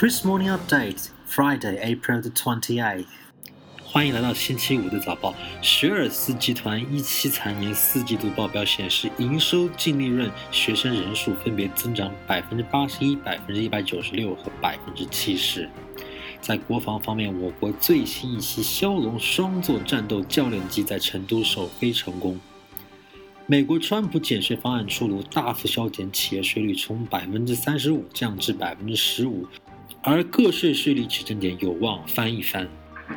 Chris Morning Update, Friday, April the twenty-eighth. 欢迎来到星期五的早报。学而思集团一七财年四季度报表显示，营收、净利润、学生人数分别增长百分之八十一、百分之一百九十六和百分之七十。在国防方面，我国最新一期枭龙双座战斗教练机在成都首飞成功。美国川普减税方案出炉，大幅削减企业税率，从百分之三十五降至百分之十五。而个税税率起征点有望翻一番。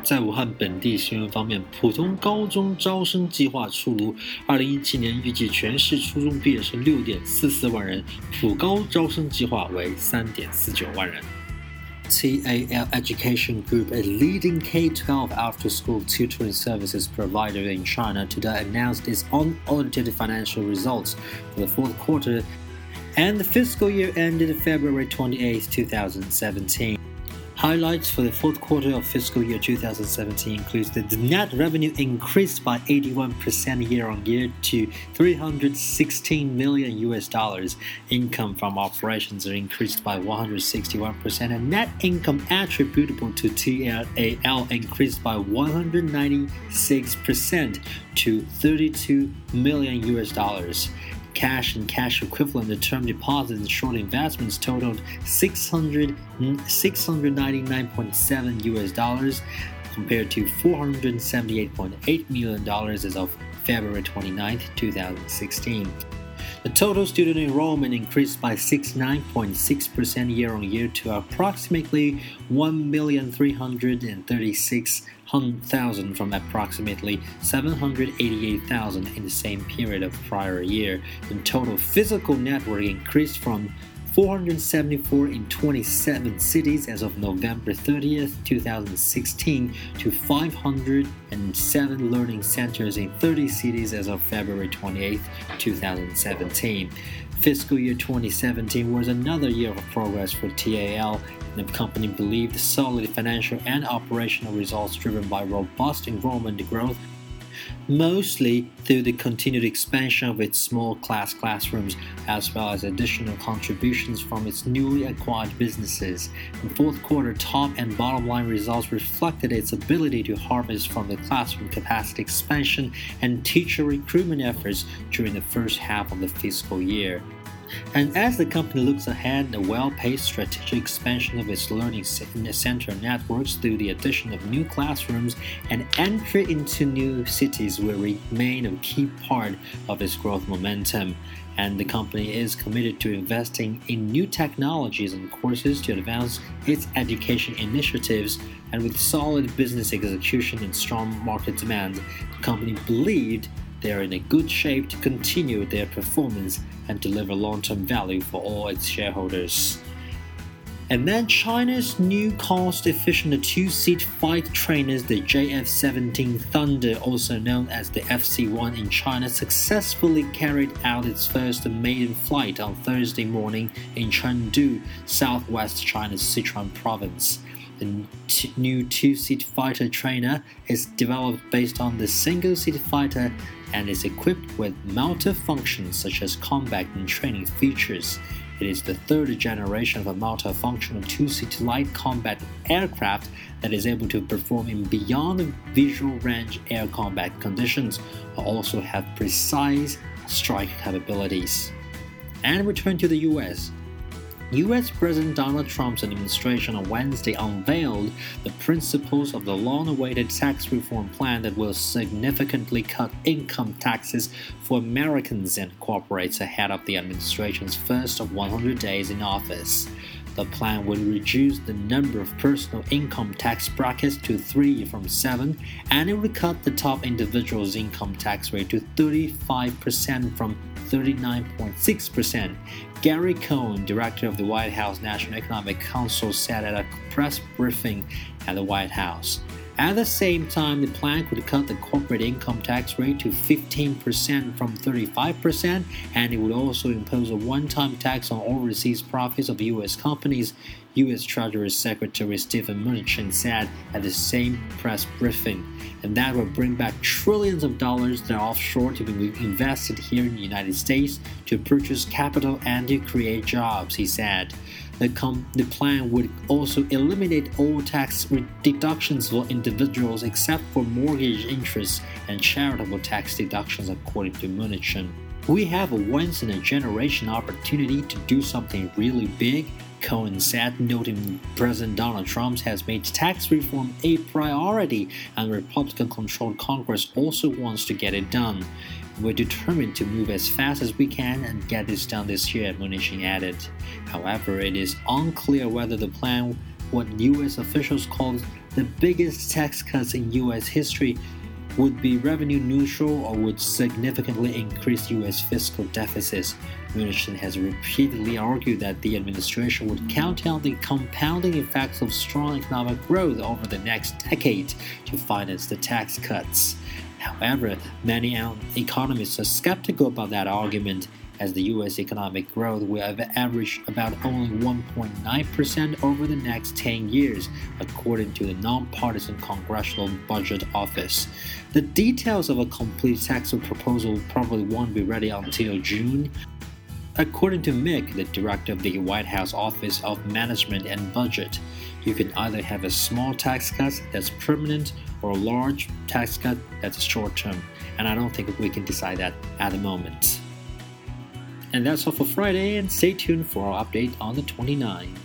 在武汉本地新闻方面，普通高中招生计划出炉，二零一七年预计全市初中毕业生六点四四万人，普高招生计划为三点四九万人。TAL Education Group, a leading K-12 after-school tutoring services provider in China, today announced its unaudited financial results for the fourth quarter and the fiscal year ended February 28, 2017. Highlights for the fourth quarter of fiscal year 2017 includes that the net revenue increased by 81% year on year to 316 million US dollars. Income from operations increased by 161%, and net income attributable to TAL increased by 196% to 32 million US dollars. Cash and cash equivalent term deposits and short investments totaled 600, mm, 699.7 US dollars compared to 478.8 million dollars as of February 29, 2016. The total student enrollment increased by 69.6% year on year to approximately 1,336,000 from approximately 788,000 in the same period of prior year. The total physical network increased from 474 in 27 cities as of November 30th, 2016, to 507 learning centers in 30 cities as of February 28th, 2017. Fiscal year 2017 was another year of progress for TAL, the company believed solid financial and operational results driven by robust enrollment growth mostly through the continued expansion of its small class classrooms, as well as additional contributions from its newly acquired businesses. The fourth quarter top and bottom line results reflected its ability to harvest from the classroom capacity expansion and teacher recruitment efforts during the first half of the fiscal year. And as the company looks ahead, the well paced strategic expansion of its learning center networks through the addition of new classrooms and entry into new cities will remain a key part of its growth momentum. And the company is committed to investing in new technologies and courses to advance its education initiatives. And with solid business execution and strong market demand, the company believed they are in a good shape to continue their performance and deliver long term value for all its shareholders. And then China's new cost efficient two seat fight trainers, the JF 17 Thunder, also known as the FC 1 in China, successfully carried out its first maiden flight on Thursday morning in Chengdu, southwest China's Sichuan province. The new two seat fighter trainer is developed based on the single seat fighter and is equipped with multi-functions such as combat and training features. It is the third generation of a multifunctional two-seat light combat aircraft that is able to perform in beyond visual range air combat conditions, but also have precise strike capabilities. And return to the US. US President Donald Trump's administration on Wednesday unveiled the principles of the long awaited tax reform plan that will significantly cut income taxes for Americans and corporates ahead of the administration's first 100 days in office. The plan would reduce the number of personal income tax brackets to three from seven, and it would cut the top individual's income tax rate to 35% from 39.6%. Gary Cohn, director of the White House National Economic Council, said at a press briefing at the White House. At the same time, the plan could cut the corporate income tax rate to 15% from 35%, and it would also impose a one time tax on overseas profits of U.S. companies, U.S. Treasury Secretary Stephen Mnuchin said at the same press briefing. And that will bring back trillions of dollars that are offshore to be invested here in the United States to purchase capital and to create jobs, he said. The, the plan would also eliminate all tax deductions for individuals except for mortgage interest and charitable tax deductions, according to Mnuchin. We have a once in a generation opportunity to do something really big, Cohn said, noting President Donald Trump has made tax reform a priority and Republican controlled Congress also wants to get it done. We're determined to move as fast as we can and get this done this year, Mnuchin added. However, it is unclear whether the plan, what U.S. officials call the biggest tax cuts in U.S. history, would be revenue neutral or would significantly increase U.S. fiscal deficits. Mnuchin has repeatedly argued that the administration would count on the compounding effects of strong economic growth over the next decade to finance the tax cuts. However, many economists are skeptical about that argument, as the U.S. economic growth will have averaged about only 1.9% over the next 10 years, according to the nonpartisan Congressional Budget Office. The details of a complete tax proposal probably won't be ready until June. According to Mick, the director of the White House Office of Management and Budget, you can either have a small tax cut that's permanent or a large tax cut that's short term, and I don't think we can decide that at the moment. And that's all for Friday, and stay tuned for our update on the 29th.